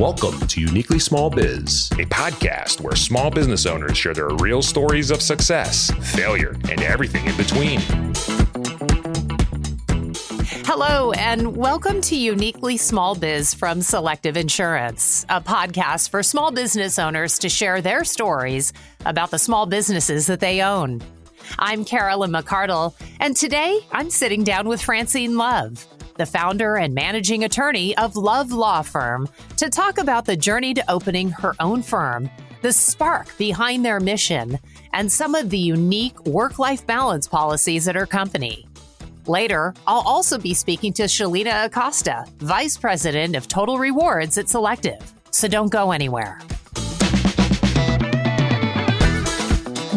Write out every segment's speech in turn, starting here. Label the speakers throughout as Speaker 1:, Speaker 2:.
Speaker 1: Welcome to Uniquely Small Biz, a podcast where small business owners share their real stories of success, failure, and everything in between.
Speaker 2: Hello, and welcome to Uniquely Small Biz from Selective Insurance, a podcast for small business owners to share their stories about the small businesses that they own. I'm Carolyn McCardle, and today I'm sitting down with Francine Love the founder and managing attorney of Love Law Firm, to talk about the journey to opening her own firm, the spark behind their mission, and some of the unique work life balance policies at her company. Later, I'll also be speaking to Shalina Acosta, Vice President of Total Rewards at Selective. So don't go anywhere.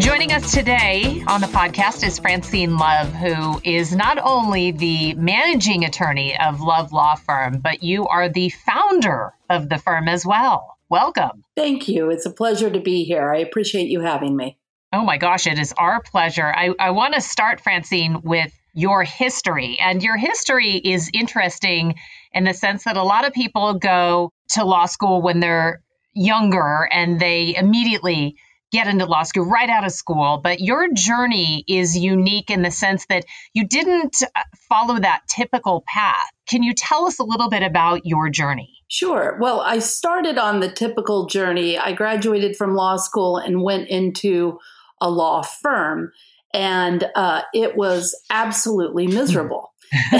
Speaker 2: Joining us today on the podcast is Francine Love, who is not only the managing attorney of Love Law Firm, but you are the founder of the firm as well. Welcome.
Speaker 3: Thank you. It's a pleasure to be here. I appreciate you having me.
Speaker 2: Oh my gosh, it is our pleasure. I, I want to start, Francine, with your history. And your history is interesting in the sense that a lot of people go to law school when they're younger and they immediately get into law school right out of school, but your journey is unique in the sense that you didn't uh, follow that typical path. Can you tell us a little bit about your journey?
Speaker 3: Sure. Well, I started on the typical journey. I graduated from law school and went into a law firm, and uh, it was absolutely miserable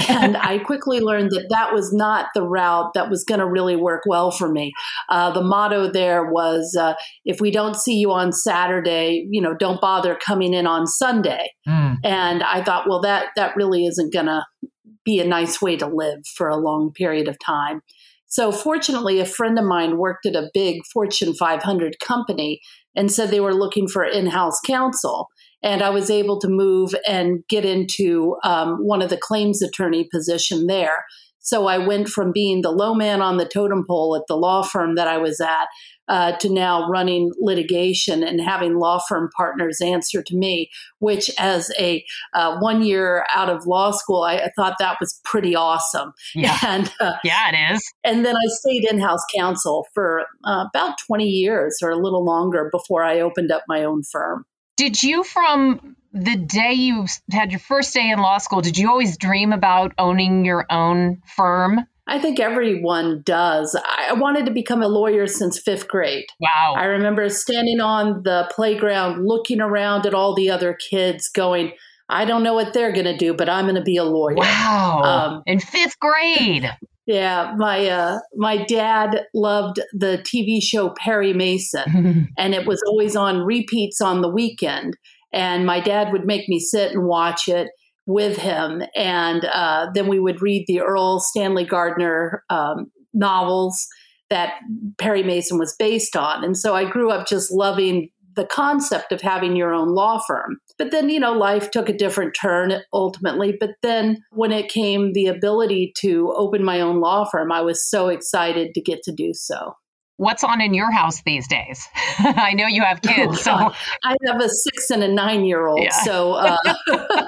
Speaker 3: and I quickly learned that that was not the route that was going to really work well for me. Uh, the motto there was, uh, "If we don't see you on Saturday, you know, don't bother coming in on Sunday." Mm. And I thought, well, that that really isn't going to be a nice way to live for a long period of time. So, fortunately, a friend of mine worked at a big Fortune 500 company and said they were looking for in house counsel and I was able to move and get into um, one of the claims attorney position there. So I went from being the low man on the totem pole at the law firm that I was at uh, to now running litigation and having law firm partners answer to me, which as a uh, one year out of law school, I, I, thought that was pretty awesome.
Speaker 2: Yeah, and, uh, yeah, it is.
Speaker 3: And then I stayed in house counsel for uh, about 20 years or a little longer before I opened up my own firm.
Speaker 2: Did you, from the day you had your first day in law school, did you always dream about owning your own firm?
Speaker 3: I think everyone does. I wanted to become a lawyer since fifth grade.
Speaker 2: Wow.
Speaker 3: I remember standing on the playground looking around at all the other kids going, I don't know what they're going to do, but I'm going to be a lawyer.
Speaker 2: Wow. Um, in fifth grade.
Speaker 3: Yeah, my uh, my dad loved the TV show Perry Mason, and it was always on repeats on the weekend. And my dad would make me sit and watch it with him, and uh, then we would read the Erle Stanley Gardner um, novels that Perry Mason was based on. And so I grew up just loving the concept of having your own law firm. But then, you know, life took a different turn ultimately. But then when it came the ability to open my own law firm, I was so excited to get to do so.
Speaker 2: What's on in your house these days? I know you have kids, so
Speaker 3: I have a six and a nine year old. Yeah. So, uh,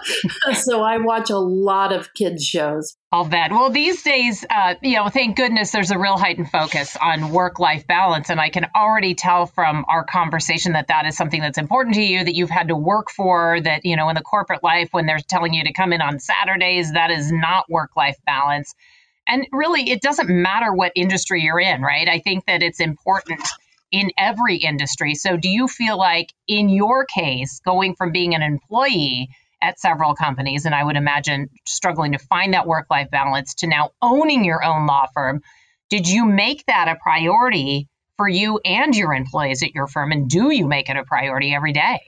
Speaker 3: so I watch a lot of kids shows.
Speaker 2: I'll bet. Well, these days, uh, you know, thank goodness there's a real heightened focus on work life balance, and I can already tell from our conversation that that is something that's important to you. That you've had to work for. That you know, in the corporate life, when they're telling you to come in on Saturdays, that is not work life balance and really, it doesn't matter what industry you're in, right? I think that it's important in every industry. So, do you feel like, in your case, going from being an employee at several companies, and I would imagine struggling to find that work life balance, to now owning your own law firm, did you make that a priority for you and your employees at your firm? And do you make it a priority every day?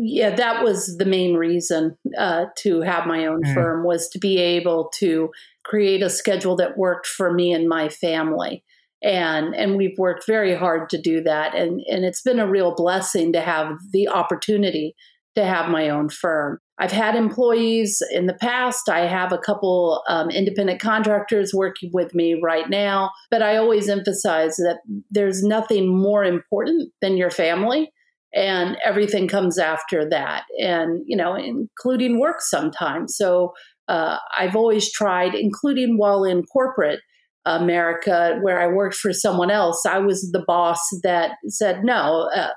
Speaker 3: yeah that was the main reason uh, to have my own mm. firm was to be able to create a schedule that worked for me and my family. And and we've worked very hard to do that. And and it's been a real blessing to have the opportunity to have my own firm. I've had employees in the past. I have a couple um, independent contractors working with me right now. But i always emphasize that there's nothing more important than your family and everything comes after that and you know including work sometimes. So uh, i've always tried including while in corporate America, where I worked for someone else, I was the boss that said, no, uh,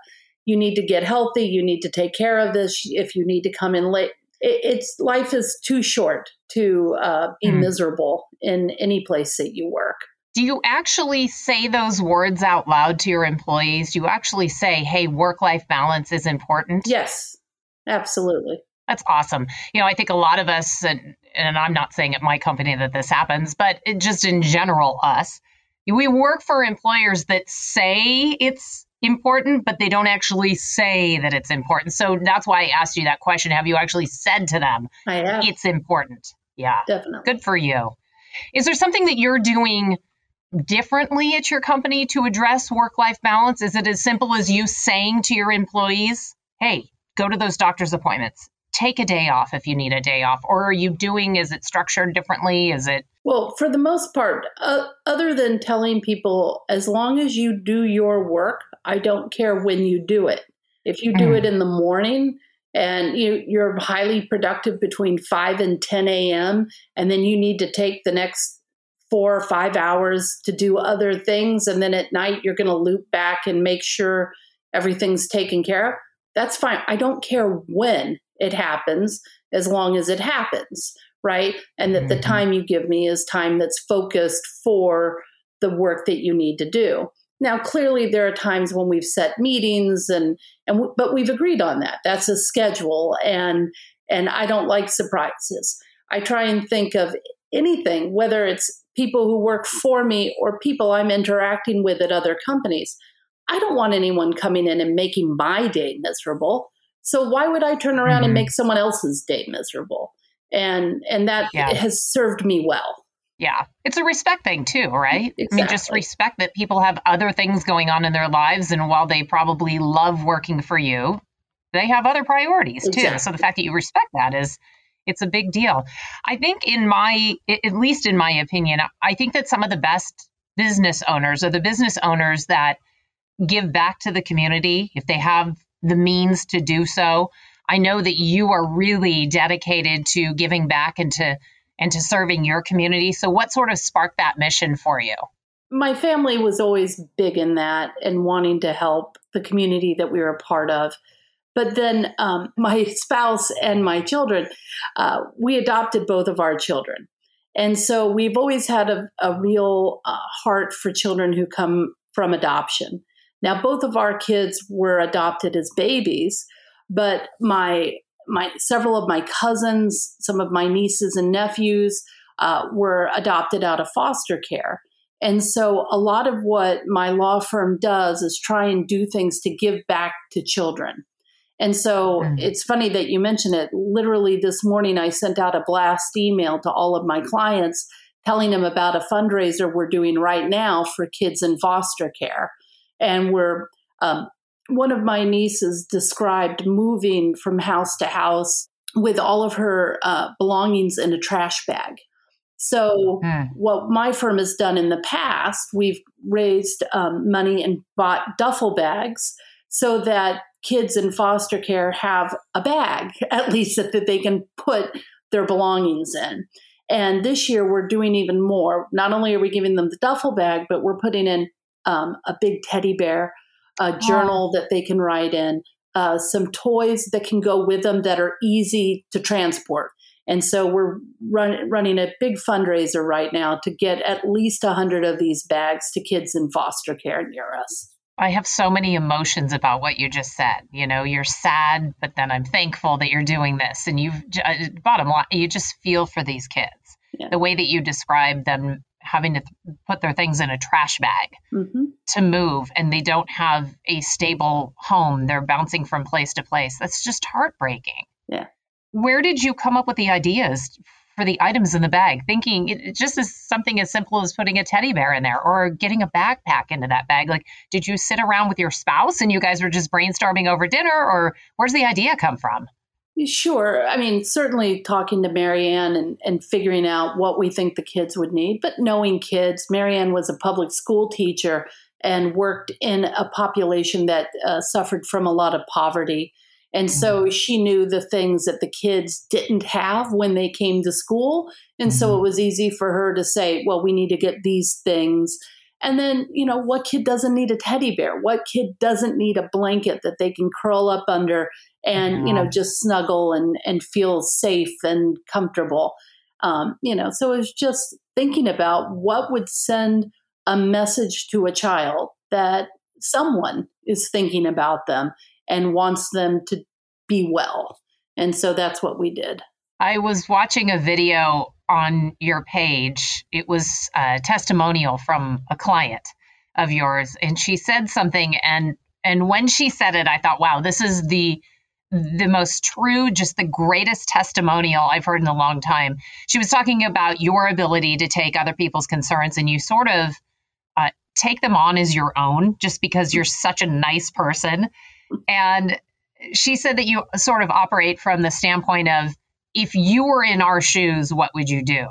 Speaker 3: you need to get healthy. You need to take care of this. If you need to come in late, it, it's life is too short to uh, be mm. miserable in any place that you work.
Speaker 2: Do you actually say those words out loud to your employees? Do you actually say, hey, work life balance is important?
Speaker 3: Yes, absolutely.
Speaker 2: That's awesome. You know, I think a lot of us, and, and I'm not saying at my company that this happens, but just in general, us, we work for employers that say it's important, but they don't actually say that it's important. So that's why I asked you that question. Have you actually said to them,
Speaker 3: I have.
Speaker 2: it's important? Yeah.
Speaker 3: Definitely.
Speaker 2: Good for you. Is there something that you're doing differently at your company to address work life balance? Is it as simple as you saying to your employees, hey, go to those doctor's appointments? Take a day off if you need a day off. Or are you doing, is it structured differently? Is it?
Speaker 3: Well, for the most part, uh, other than telling people, as long as you do your work, I don't care when you do it. If you do mm. it in the morning and you, you're highly productive between 5 and 10 a.m., and then you need to take the next four or five hours to do other things, and then at night you're going to loop back and make sure everything's taken care of, that's fine. I don't care when it happens as long as it happens, right? And that mm-hmm. the time you give me is time that's focused for the work that you need to do. Now, clearly, there are times when we've set meetings, and and w- but we've agreed on that. That's a schedule, and and I don't like surprises. I try and think of anything, whether it's people who work for me or people I'm interacting with at other companies. I don't want anyone coming in and making my day miserable. So why would I turn around mm-hmm. and make someone else's day miserable? And and that yeah. has served me well.
Speaker 2: Yeah. It's a respect thing too, right?
Speaker 3: Exactly.
Speaker 2: I mean, just respect that people have other things going on in their lives. And while they probably love working for you, they have other priorities exactly. too. So the fact that you respect that is, it's a big deal. I think, in my, at least in my opinion, I think that some of the best business owners are the business owners that give back to the community if they have the means to do so. I know that you are really dedicated to giving back and to and to serving your community. So, what sort of sparked that mission for you?
Speaker 3: My family was always big in that and wanting to help the community that we were a part of. But then um, my spouse and my children, uh, we adopted both of our children. And so we've always had a, a real uh, heart for children who come from adoption. Now, both of our kids were adopted as babies, but my my several of my cousins, some of my nieces and nephews uh, were adopted out of foster care. And so a lot of what my law firm does is try and do things to give back to children. And so mm-hmm. it's funny that you mention it. Literally this morning, I sent out a blast email to all of my clients telling them about a fundraiser we're doing right now for kids in foster care. And we're um, one of my nieces described moving from house to house with all of her uh, belongings in a trash bag. So, mm. what my firm has done in the past, we've raised um, money and bought duffel bags so that kids in foster care have a bag, at least that, that they can put their belongings in. And this year, we're doing even more. Not only are we giving them the duffel bag, but we're putting in um, a big teddy bear a journal that they can write in, uh, some toys that can go with them that are easy to transport. And so we're run, running a big fundraiser right now to get at least 100 of these bags to kids in foster care near us.
Speaker 2: I have so many emotions about what you just said. You know, you're sad, but then I'm thankful that you're doing this. And you've, uh, bottom line, you just feel for these kids. Yeah. The way that you describe them having to th- put their things in a trash bag mm-hmm. to move and they don't have a stable home. They're bouncing from place to place. That's just heartbreaking.
Speaker 3: Yeah.
Speaker 2: Where did you come up with the ideas for the items in the bag? Thinking it, just is something as simple as putting a teddy bear in there or getting a backpack into that bag. Like did you sit around with your spouse and you guys were just brainstorming over dinner or where's the idea come from
Speaker 3: Sure. I mean, certainly talking to Marianne and, and figuring out what we think the kids would need, but knowing kids. Marianne was a public school teacher and worked in a population that uh, suffered from a lot of poverty. And so mm-hmm. she knew the things that the kids didn't have when they came to school. And so mm-hmm. it was easy for her to say, well, we need to get these things. And then, you know, what kid doesn't need a teddy bear? What kid doesn't need a blanket that they can curl up under and, you know, just snuggle and, and feel safe and comfortable? Um, you know, so it's just thinking about what would send a message to a child that someone is thinking about them and wants them to be well. And so that's what we did.
Speaker 2: I was watching a video on your page. It was a testimonial from a client of yours and she said something and and when she said it I thought wow this is the the most true just the greatest testimonial I've heard in a long time. She was talking about your ability to take other people's concerns and you sort of uh, take them on as your own just because you're such a nice person and she said that you sort of operate from the standpoint of if you were in our shoes, what would you do?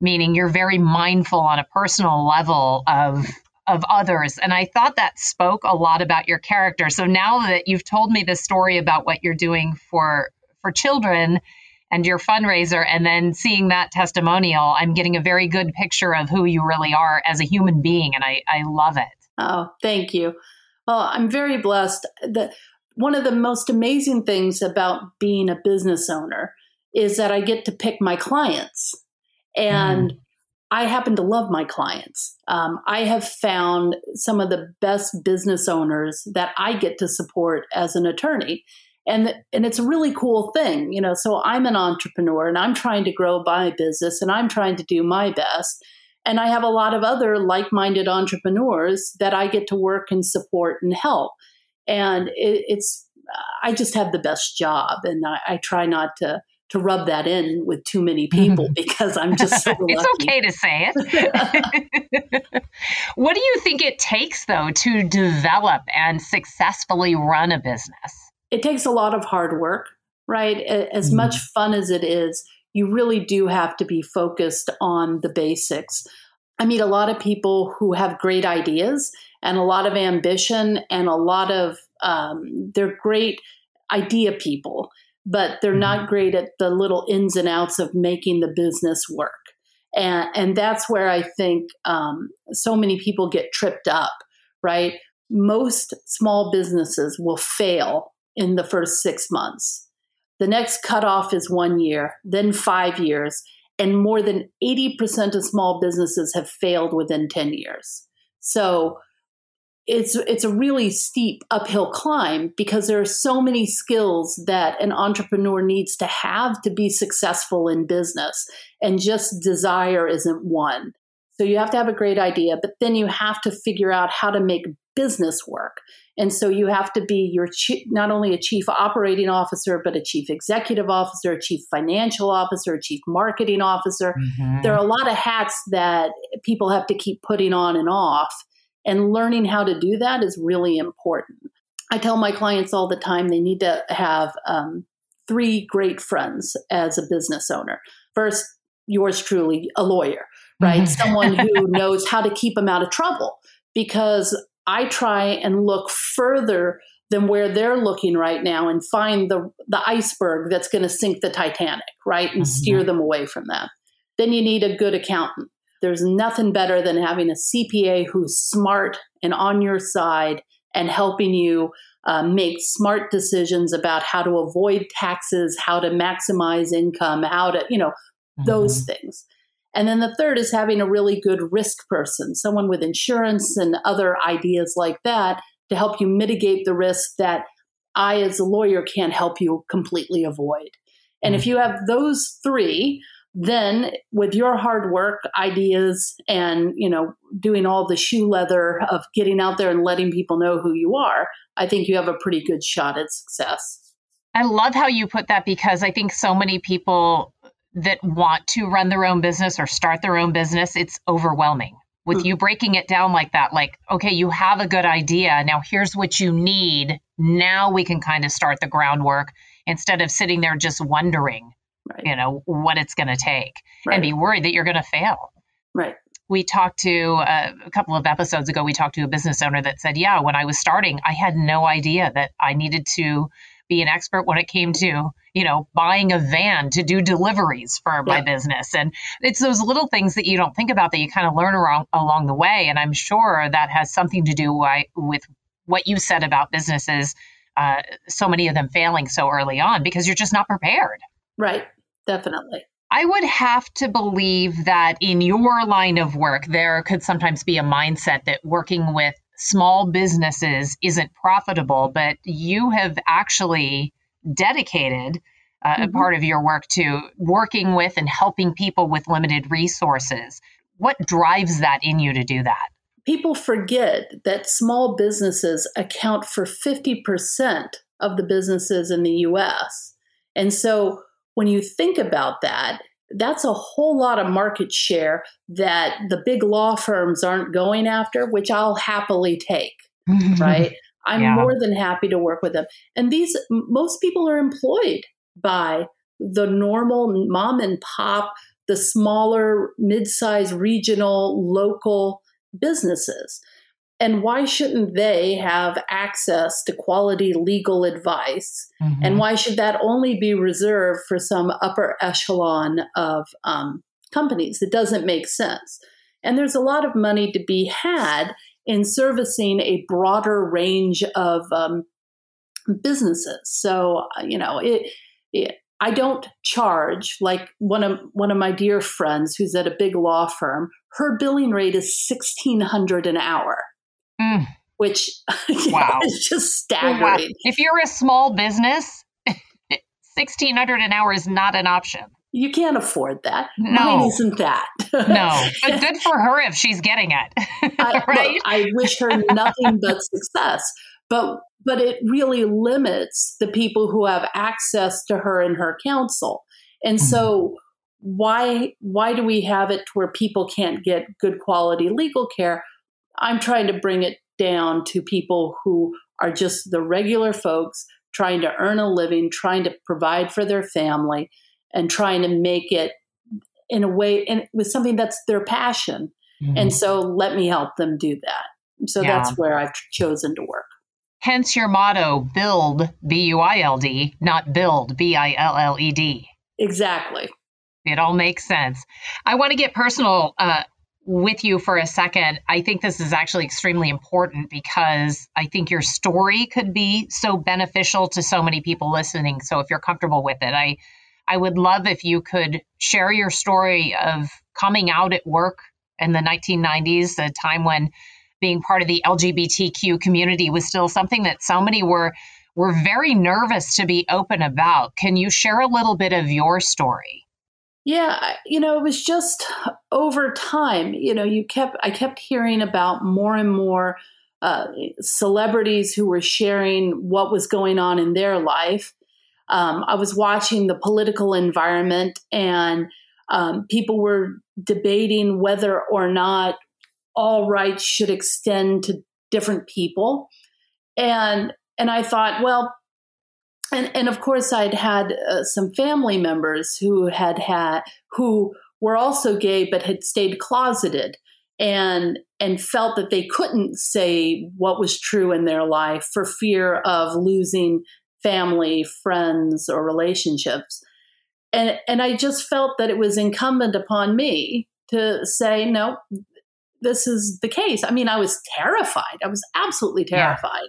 Speaker 2: Meaning you're very mindful on a personal level of of others. And I thought that spoke a lot about your character. So now that you've told me the story about what you're doing for for children and your fundraiser and then seeing that testimonial, I'm getting a very good picture of who you really are as a human being and I, I love it.
Speaker 3: Oh, thank you. Well, I'm very blessed that one of the most amazing things about being a business owner is that I get to pick my clients. And mm. I happen to love my clients. Um, I have found some of the best business owners that I get to support as an attorney. And, and it's a really cool thing, you know. So I'm an entrepreneur and I'm trying to grow my business and I'm trying to do my best. And I have a lot of other like minded entrepreneurs that I get to work and support and help. And it, it's, I just have the best job. And I, I, try not to, to rub that in with too many people because I'm just so
Speaker 2: It's okay to say it. what do you think it takes, though, to develop and successfully run a business?
Speaker 3: It takes a lot of hard work, right? As mm. much fun as it is, you really do have to be focused on the basics. I meet a lot of people who have great ideas and a lot of ambition and a lot of, um, they're great idea people, but they're mm-hmm. not great at the little ins and outs of making the business work. And, and that's where I think um, so many people get tripped up, right? Most small businesses will fail in the first six months the next cutoff is one year, then five years, and more than 80% of small businesses have failed within 10 years. So it's it's a really steep uphill climb because there are so many skills that an entrepreneur needs to have to be successful in business and just desire isn't one. So you have to have a great idea, but then you have to figure out how to make business work. And so you have to be your chief, not only a chief operating officer, but a chief executive officer, a chief financial officer, a chief marketing officer. Mm-hmm. There are a lot of hats that people have to keep putting on and off. And learning how to do that is really important. I tell my clients all the time they need to have um, three great friends as a business owner. First, yours truly, a lawyer, right? Mm-hmm. Someone who knows how to keep them out of trouble because I try and look further than where they're looking right now and find the the iceberg that's going to sink the Titanic, right? And mm-hmm. steer them away from that. Then you need a good accountant. There's nothing better than having a CPA who's smart and on your side and helping you uh, make smart decisions about how to avoid taxes, how to maximize income, how to, you know, mm-hmm. those things. And then the third is having a really good risk person, someone with insurance and other ideas like that to help you mitigate the risk that I, as a lawyer, can't help you completely avoid. And if mm. you have those three, then with your hard work, ideas, and you know, doing all the shoe leather of getting out there and letting people know who you are, I think you have a pretty good shot at success.
Speaker 2: I love how you put that because I think so many people that want to run their own business or start their own business, it's overwhelming. With mm. you breaking it down like that, like, okay, you have a good idea. Now here's what you need. Now we can kind of start the groundwork instead of sitting there just wondering, right. you know, what it's going to take right. and be worried that you're going to fail.
Speaker 3: Right.
Speaker 2: We talked to uh, a couple of episodes ago, we talked to a business owner that said, Yeah, when I was starting, I had no idea that I needed to be an expert when it came to, you know, buying a van to do deliveries for yeah. my business. And it's those little things that you don't think about that you kind of learn around, along the way. And I'm sure that has something to do with what you said about businesses, uh, so many of them failing so early on because you're just not prepared.
Speaker 3: Right. Definitely.
Speaker 2: I would have to believe that in your line of work, there could sometimes be a mindset that working with small businesses isn't profitable, but you have actually dedicated uh, mm-hmm. a part of your work to working with and helping people with limited resources. What drives that in you to do that?
Speaker 3: People forget that small businesses account for 50% of the businesses in the US. And so when you think about that, that's a whole lot of market share that the big law firms aren't going after, which I'll happily take, right? I'm yeah. more than happy to work with them. And these, most people are employed by the normal mom and pop, the smaller, mid sized regional, local businesses. And why shouldn't they have access to quality legal advice? Mm-hmm. And why should that only be reserved for some upper echelon of um, companies? It doesn't make sense. And there's a lot of money to be had in servicing a broader range of um, businesses. So, uh, you know, it, it, I don't charge like one of one of my dear friends who's at a big law firm. Her billing rate is sixteen hundred an hour. Which wow. know, is just staggering. Wow.
Speaker 2: If you're a small business, sixteen hundred an hour is not an option.
Speaker 3: You can't afford that. No, Mine isn't that.
Speaker 2: no, but good for her if she's getting it.
Speaker 3: I, right? Look, I wish her nothing but success, but but it really limits the people who have access to her and her counsel. And mm-hmm. so why why do we have it where people can't get good quality legal care I'm trying to bring it down to people who are just the regular folks trying to earn a living, trying to provide for their family, and trying to make it in a way and with something that's their passion. Mm-hmm. And so let me help them do that. So yeah. that's where I've chosen to work.
Speaker 2: Hence your motto build, B U I L D, not build, B I L L E D.
Speaker 3: Exactly.
Speaker 2: It all makes sense. I want to get personal uh, with you for a second. I think this is actually extremely important because I think your story could be so beneficial to so many people listening. So if you're comfortable with it, I I would love if you could share your story of coming out at work in the 1990s, the time when being part of the LGBTQ community was still something that so many were were very nervous to be open about. Can you share a little bit of your story?
Speaker 3: Yeah, you know, it was just over time. You know, you kept I kept hearing about more and more uh, celebrities who were sharing what was going on in their life. Um, I was watching the political environment, and um, people were debating whether or not all rights should extend to different people. And and I thought, well, and and of course I'd had uh, some family members who had had who were also gay but had stayed closeted and and felt that they couldn't say what was true in their life for fear of losing family, friends or relationships. And and I just felt that it was incumbent upon me to say no this is the case. I mean, I was terrified. I was absolutely terrified.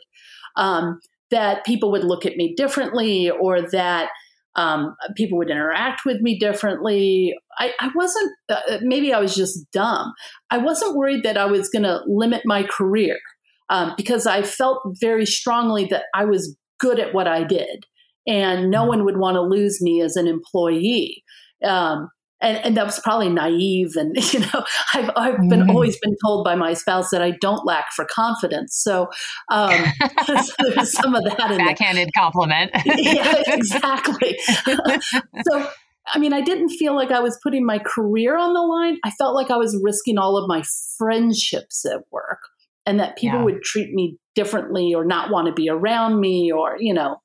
Speaker 3: Yeah. Um, that people would look at me differently or that um, people would interact with me differently. I, I wasn't, uh, maybe I was just dumb. I wasn't worried that I was going to limit my career um, because I felt very strongly that I was good at what I did and no mm-hmm. one would want to lose me as an employee. Um, and, and that was probably naive. And you know, I've I've been mm-hmm. always been told by my spouse that I don't lack for confidence. So, um, so there's some of that in
Speaker 2: backhanded there. compliment.
Speaker 3: yeah, exactly. so. I mean, I didn't feel like I was putting my career on the line. I felt like I was risking all of my friendships at work and that people yeah. would treat me differently or not want to be around me or, you know.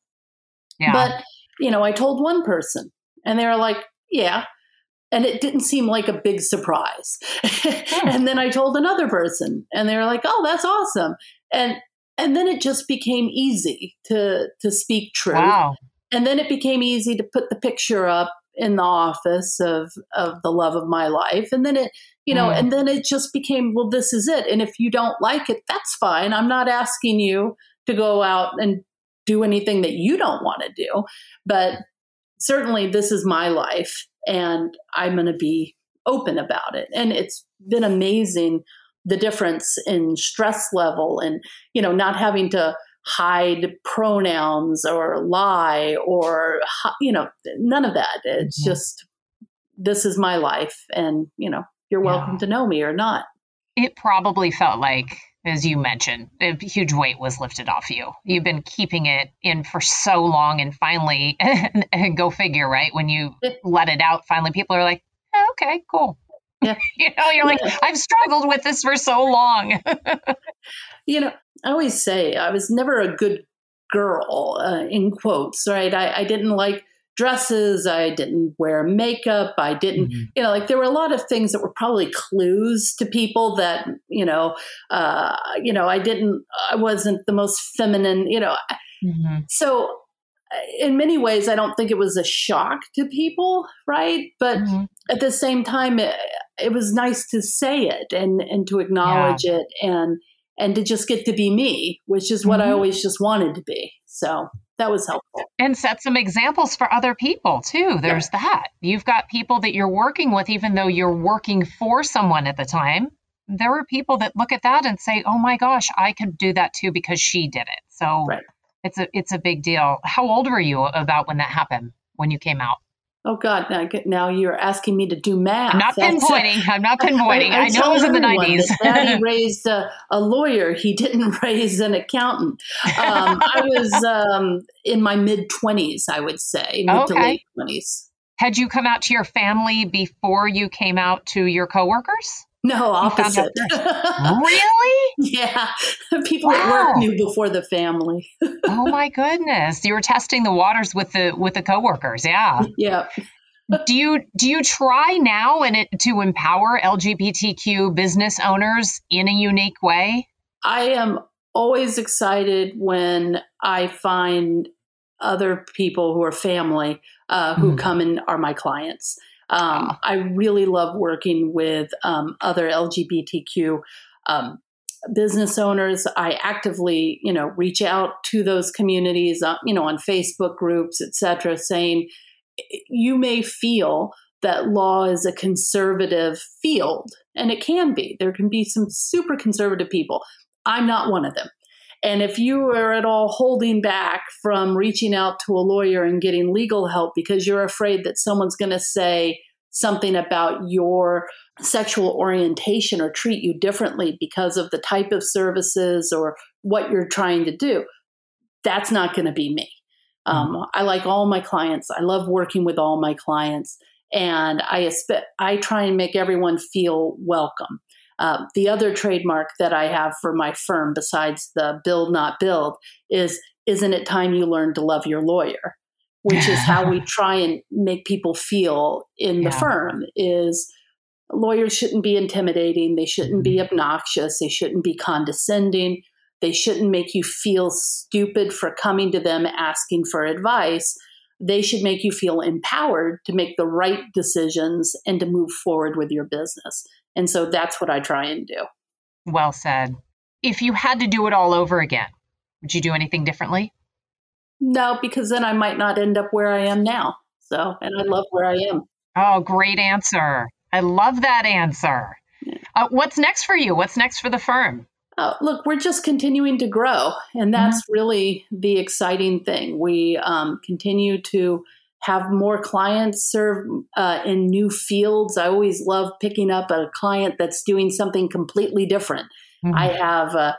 Speaker 3: Yeah. But, you know, I told one person and they were like, yeah, and it didn't seem like a big surprise. Hmm. and then I told another person, and they were like, "Oh, that's awesome." And and then it just became easy to to speak truth.
Speaker 2: Wow.
Speaker 3: And then it became easy to put the picture up in the office of of the love of my life. And then it, you know,
Speaker 2: Mm.
Speaker 3: and then it just became, well, this is it. And if you don't like it, that's fine. I'm not asking you to go out and do anything that you don't want to do. But certainly this is my life and I'm going to be open about it. And it's been amazing the difference in stress level and, you know, not having to hide pronouns or lie or, you know, none of that. It's
Speaker 2: Mhm.
Speaker 3: just, this is my life. And, you know, you're
Speaker 2: Yeah.
Speaker 3: welcome to know me or not.
Speaker 2: It probably felt like, as you mentioned, a huge weight was lifted off you. You've been keeping it in for so long, and finally, and go figure, right? When you
Speaker 3: Yeah.
Speaker 2: let it out, finally, people are like, "Oh, "Okay, cool."
Speaker 3: Yeah.
Speaker 2: you know, you're like,
Speaker 3: Yeah.
Speaker 2: "I've struggled with this for so long."
Speaker 3: you know, I always say I was never a good girl, uh, in quotes, right? I, I didn't like dresses. I didn't wear makeup. I didn't,
Speaker 2: Mm-hmm.
Speaker 3: you know, like there were a lot of things that were probably clues to people that, you know, uh, you know, I didn't, I wasn't the most feminine, you know.
Speaker 2: Mhm.
Speaker 3: So uh, in many ways, I don't think it was a shock to people, right? But
Speaker 2: Mhm.
Speaker 3: at the same time it, it was nice to say it and and to acknowledge it and and to just get to be me which is what i
Speaker 2: Mhm.
Speaker 3: always just wanted to be so that was helpful
Speaker 2: and set some examples for other people too. There's that. You've got people that you're working with, even though you're working for someone at the time. There are people that look at that and say, "Oh my gosh, I could do that too because she did it." So
Speaker 3: Right.
Speaker 2: it's a it's a big deal. How old were you about when that happened? When you came out?
Speaker 3: Oh god now, now you're asking me to do math
Speaker 2: I'm not
Speaker 3: That's-
Speaker 2: pinpointing. I'm not pinpointing. I, know it was in the 90s.
Speaker 3: that Daddy raised a, a lawyer. He didn't raise an accountant. Um, I was um, in my mid twenties, I would say, mid to late twenties.
Speaker 2: Had you come out to your family before you came out to your coworkers?
Speaker 3: No,
Speaker 2: You found out
Speaker 3: opposite.
Speaker 2: really?
Speaker 3: yeah, people at work knew before the family.
Speaker 2: oh my goodness! You were testing the waters with the with the coworkers. Yeah.
Speaker 3: yeah.
Speaker 2: do you do you try now and it to empower LGBTQ business owners in a unique way?
Speaker 3: I am always excited when I find other people who are family uh, who
Speaker 2: Mm.
Speaker 3: come and are my clients. Um,
Speaker 2: Ah.
Speaker 3: I really love working with um, other LGBTQ um, business owners. I actively, you know, reach out to those communities, uh, you know, on Facebook groups, etc., saying you may feel that law is a conservative field, and it can be. There can be some super conservative people. I'm not one of them. And if you are at all holding back from reaching out to a lawyer and getting legal help because you're afraid that someone's going to say something about your sexual orientation or treat you differently because of the type of services or what you're trying to do, that's not going to be me. Um, I like all my clients. I love working with all my clients, and I I try and make everyone feel welcome. Uh, the other trademark that I have for my firm, besides the build not build, is isn't it time you learn to love your lawyer? Which is how we try and make people feel in the
Speaker 2: Yeah.
Speaker 3: firm. Is lawyers shouldn't be intimidating. They shouldn't be obnoxious. They shouldn't be condescending. They shouldn't make you feel stupid for coming to them asking for advice. They should make you feel empowered to make the right decisions and to move forward with your business. And so that's what I try and do.
Speaker 2: Well said. If you had to do it all over again, would you do anything differently?
Speaker 3: No, because then I might not end up where I am now. So, and I love where I am.
Speaker 2: Oh, great answer. I love that answer. Uh, what's next for you? What's next for the firm?
Speaker 3: Uh, look, we're just continuing to grow, and that's really the exciting thing. We um, continue to have more clients serve uh, in new fields. I always love picking up a client that's doing something completely different. I have uh,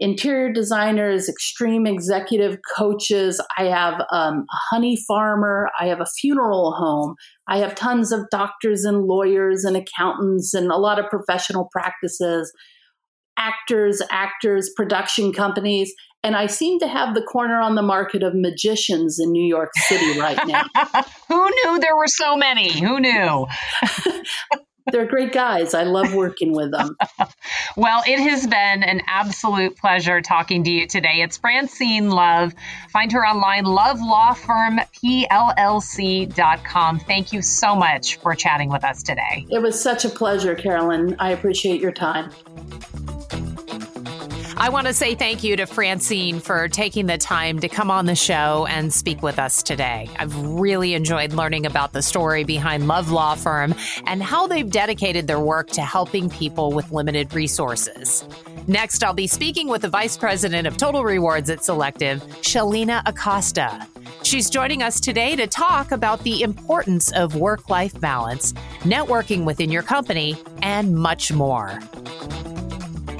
Speaker 3: interior designers, extreme executive coaches. I have um, a honey farmer. I have a funeral home. I have tons of doctors and lawyers and accountants and a lot of professional practices, actors, actors, production companies. And I seem to have the corner on the market of magicians in New York City right now.
Speaker 2: Who knew there were so many? Who knew?
Speaker 3: They're great guys. I love working with them.
Speaker 2: well, it has been an absolute pleasure talking to you today. It's Francine Love. Find her online, lovelawfirmpllc.com. Thank you so much for chatting with us today.
Speaker 3: It was such a pleasure, Carolyn. I appreciate your time.
Speaker 2: I want to say thank you to Francine for taking the time to come on the show and speak with us today. I've really enjoyed learning about the story behind Love Law Firm and how they've dedicated their work to helping people with limited resources. Next, I'll be speaking with the Vice President of Total Rewards at Selective, Shalina Acosta. She's joining us today to talk about the importance of work life balance, networking within your company, and much more.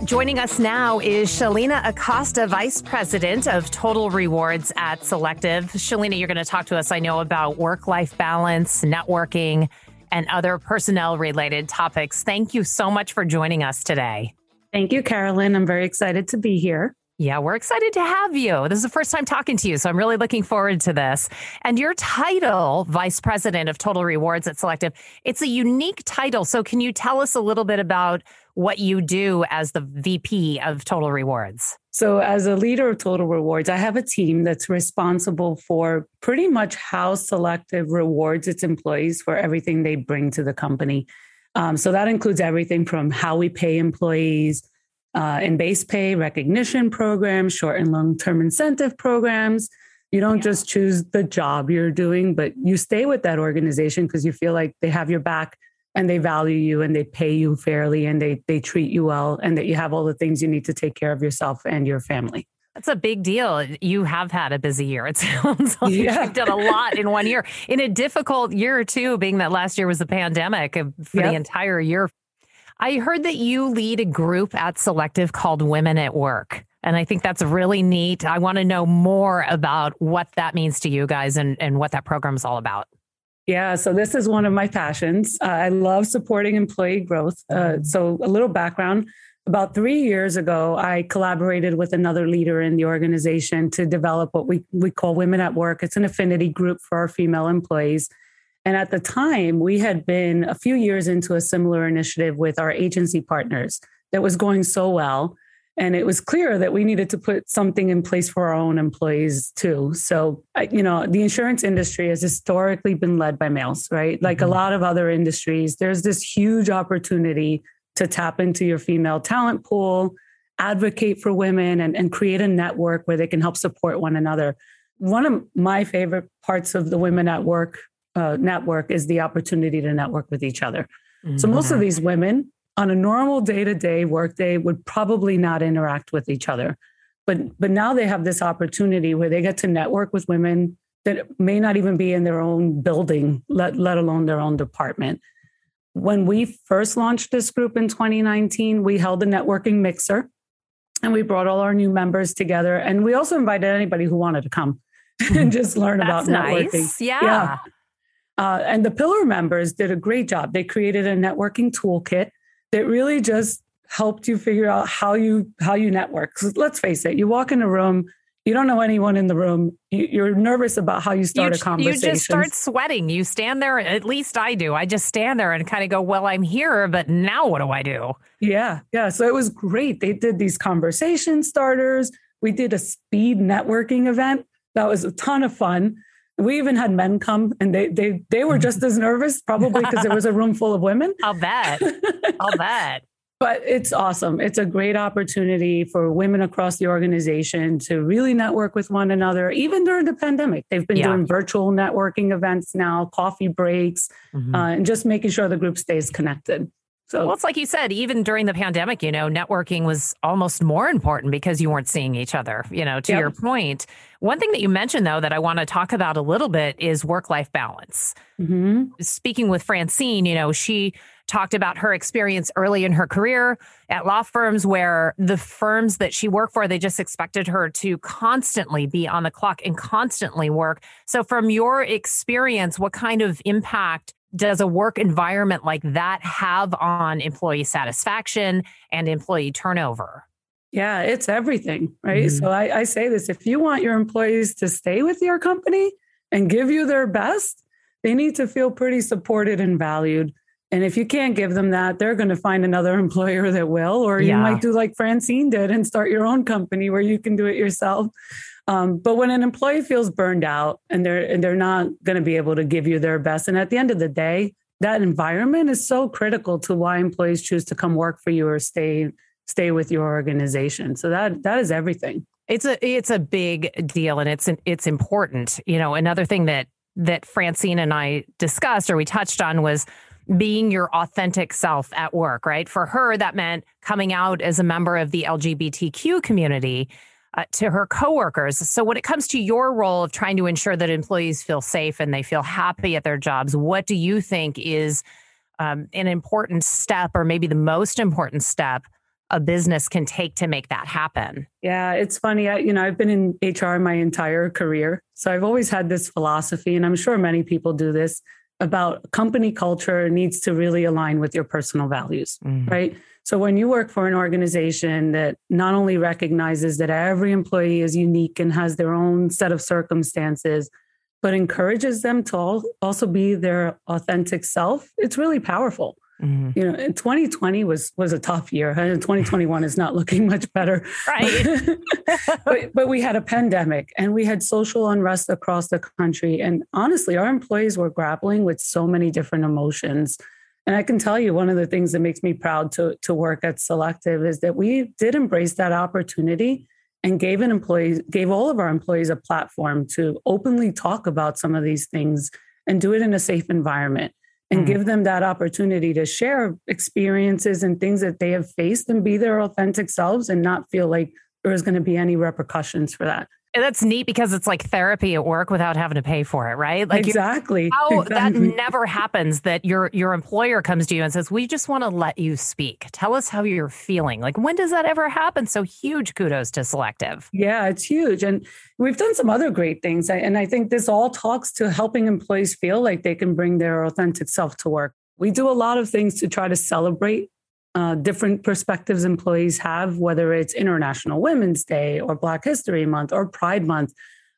Speaker 2: Joining us now is Shalina Acosta, Vice President of Total Rewards at Selective. Shalina, you're going to talk to us, I know, about work life balance, networking, and other personnel related topics. Thank you so much for joining us today.
Speaker 4: Thank you, Carolyn. I'm very excited to be here.
Speaker 2: Yeah, we're excited to have you. This is the first time talking to you, so I'm really looking forward to this. And your title, Vice President of Total Rewards at Selective, it's a unique title. So can you tell us a little bit about what you do as the VP of Total Rewards?
Speaker 4: So, as a leader of Total Rewards, I have a team that's responsible for pretty much how Selective rewards its employees for everything they bring to the company. Um, so, that includes everything from how we pay employees uh, in base pay, recognition programs, short and long term incentive programs. You don't yeah. just choose the job you're doing, but you stay with that organization because you feel like they have your back and they value you and they pay you fairly and they they treat you well and that you have all the things you need to take care of yourself and your family.
Speaker 2: That's a big deal. You have had a busy year. It sounds like yeah. you've done a lot in one year. In a difficult year too, being that last year was the pandemic for yep. the entire year. I heard that you lead a group at Selective called Women at Work. And I think that's really neat. I want to know more about what that means to you guys and, and what that program is all about.
Speaker 4: Yeah, so this is one of my passions. Uh, I love supporting employee growth. Uh, so, a little background about three years ago, I collaborated with another leader in the organization to develop what we, we call Women at Work. It's an affinity group for our female employees. And at the time, we had been a few years into a similar initiative with our agency partners that was going so well. And it was clear that we needed to put something in place for our own employees too. So, you know, the insurance industry has historically been led by males, right? Like mm-hmm. a lot of other industries, there's this huge opportunity to tap into your female talent pool, advocate for women, and, and create a network where they can help support one another. One of my favorite parts of the Women at Work uh, network is the opportunity to network with each other. So, most of mm-hmm. these women on a normal day to day workday would probably not interact with each other. But, but now they have this opportunity where they get to network with women that may not even be in their own building, let, let alone their own department. When we first launched this group in 2019, we held a networking mixer and we brought all our new members together. And we also invited anybody who wanted to come and just learn about networking.
Speaker 2: Nice. Yeah. yeah.
Speaker 4: Uh, and the pillar members did a great job. They created a networking toolkit that really just helped you figure out how you how you network. So Let's face it, you walk in a room, you don't know anyone in the room. You, are nervous about how you start
Speaker 2: you,
Speaker 4: a conversation.
Speaker 2: You just start sweating. You stand there. At least I do. I just stand there and kind of go, "Well, I'm here, but now what do I do?"
Speaker 4: Yeah, yeah. So it was great. They did these conversation starters. We did a speed networking event. That was a ton of fun. We even had men come and they they they were just as nervous, probably because there was a room full of women.
Speaker 2: I'll bet. I'll bet.
Speaker 4: But it's awesome. It's a great opportunity for women across the organization to really network with one another, even during the pandemic. They've been yeah. doing virtual networking events now, coffee breaks, mm-hmm. uh, and just making sure the group stays connected.
Speaker 2: So well, it's like you said, even during the pandemic, you know, networking was almost more important because you weren't seeing each other. You know, to yep. your point, one thing that you mentioned though that I want to talk about a little bit is work-life balance. Mm-hmm. Speaking with Francine, you know, she talked about her experience early in her career at law firms where the firms that she worked for they just expected her to constantly be on the clock and constantly work so from your experience what kind of impact does a work environment like that have on employee satisfaction and employee turnover?
Speaker 4: Yeah, it's everything, right? Mm-hmm. So I, I, say this if you want your employees to stay with your company and give you their best, they need to feel pretty supported and valued. And if you can't give them that, they're going to find another employer that will, or you yeah. might do like Francine did and start your own company where you can do it yourself. Um, but when an employee feels burned out and they're and they're not going to be able to give you their best, and at the end of the day, that environment is so critical to why employees choose to come work for you or stay stay with your organization. So that that is everything.
Speaker 2: It's a it's a big deal and it's an, it's important. You know, another thing that that Francine and I discussed or we touched on was being your authentic self at work, right? For her, that meant coming out as a member of the LGBTQ community uh, to her coworkers. So, when it comes to your role of trying to ensure that employees feel safe and they feel happy at their jobs, what do you think is um, an important step, or maybe the most important step? A business can take to make that happen.
Speaker 4: Yeah, it's funny. I, you know, I've been in HR my entire career. So I've always had this philosophy, and I'm sure many people do this about company culture needs to really align with your personal values, mm-hmm. right? So when you work for an organization that not only recognizes that every employee is unique and has their own set of circumstances, but encourages them to also be their authentic self, it's really powerful. Mm-hmm. You know, 2020 was was a tough year, and 2021 is not looking much better.
Speaker 2: Right.
Speaker 4: but, but we had a pandemic, and we had social unrest across the country, and honestly, our employees were grappling with so many different emotions. And I can tell you, one of the things that makes me proud to to work at Selective is that we did embrace that opportunity and gave an employee gave all of our employees a platform to openly talk about some of these things and do it in a safe environment and mm give them that opportunity to share experiences and things that they have faced and be their authentic selves and not feel like there is going to be any repercussions for that.
Speaker 2: And that's neat because it's like therapy at work without having to pay for it, right? Like
Speaker 4: exactly.
Speaker 2: How
Speaker 4: exactly.
Speaker 2: that never happens that your your employer comes to you and says, "We just want to let you speak. Tell us how you're feeling." Like when does that ever happen? So huge kudos to Selective.
Speaker 4: Yeah, it's huge, and we've done some other great things, and I think this all talks to helping employees feel like they can bring their authentic self to work. We do a lot of things to try to celebrate uh, different perspectives employees have, whether it's International Women's Day or Black History Month or Pride Month.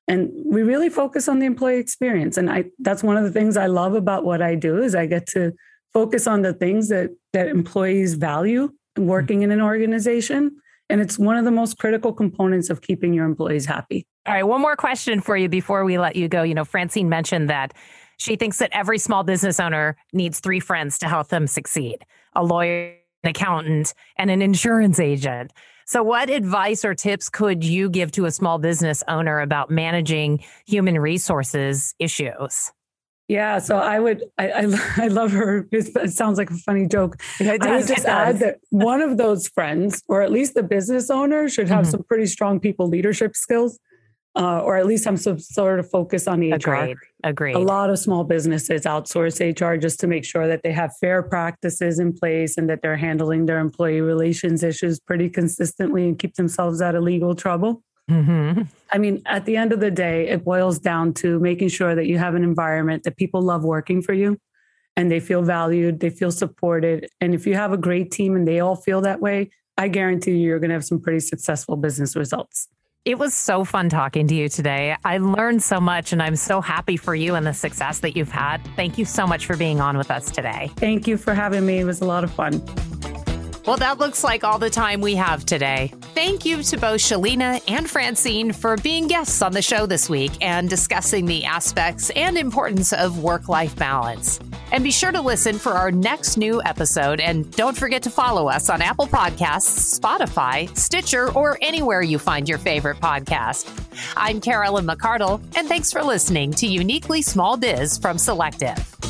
Speaker 4: And we really focus on the employee experience. And I that's one of the things I love about what I do is I get to focus on the things that that employees value working in an organization. And it's one of the most critical components of keeping your employees happy.
Speaker 2: All right, one more question for you before we let you go. You know, Francine mentioned that she thinks that every small business owner needs three friends to help them succeed a lawyer, accountant, and an insurance agent. So, what advice or tips could you give to a small business owner about managing human resources issues?
Speaker 4: Yeah, so I would, I, I, I love her. It sounds like a funny joke. I would just add that one of those friends, or at least the business owner, should have mm-hmm. some pretty strong people leadership skills uh, or at least have some sort of focus on HR.
Speaker 2: Agreed. Agreed.
Speaker 4: A lot of small businesses outsource HR just to make sure that they have fair practices in place and that they're handling their employee relations issues pretty consistently and keep themselves out of legal trouble. Mm-hmm. I mean, at the end of the day, it boils down to making sure that you have an environment that people love working for you and they feel valued, they feel supported. And if you have a great team and they all feel that way, I guarantee you, you're going to have some pretty successful business results.
Speaker 2: It was so fun talking to you today. I learned so much and I'm so happy for you and the success that you've had. Thank you so much for being on with us today.
Speaker 4: Thank you for having me. It was a lot of fun.
Speaker 2: Well, that looks like all the time we have today. Thank you to both Shalina and Francine for being guests on the show this week and discussing the aspects and importance of work life balance. And be sure to listen for our next new episode. And don't forget to follow us on Apple Podcasts, Spotify, Stitcher, or anywhere you find your favorite podcast. I'm Carolyn McCardle, and thanks for listening to Uniquely Small Biz from Selective.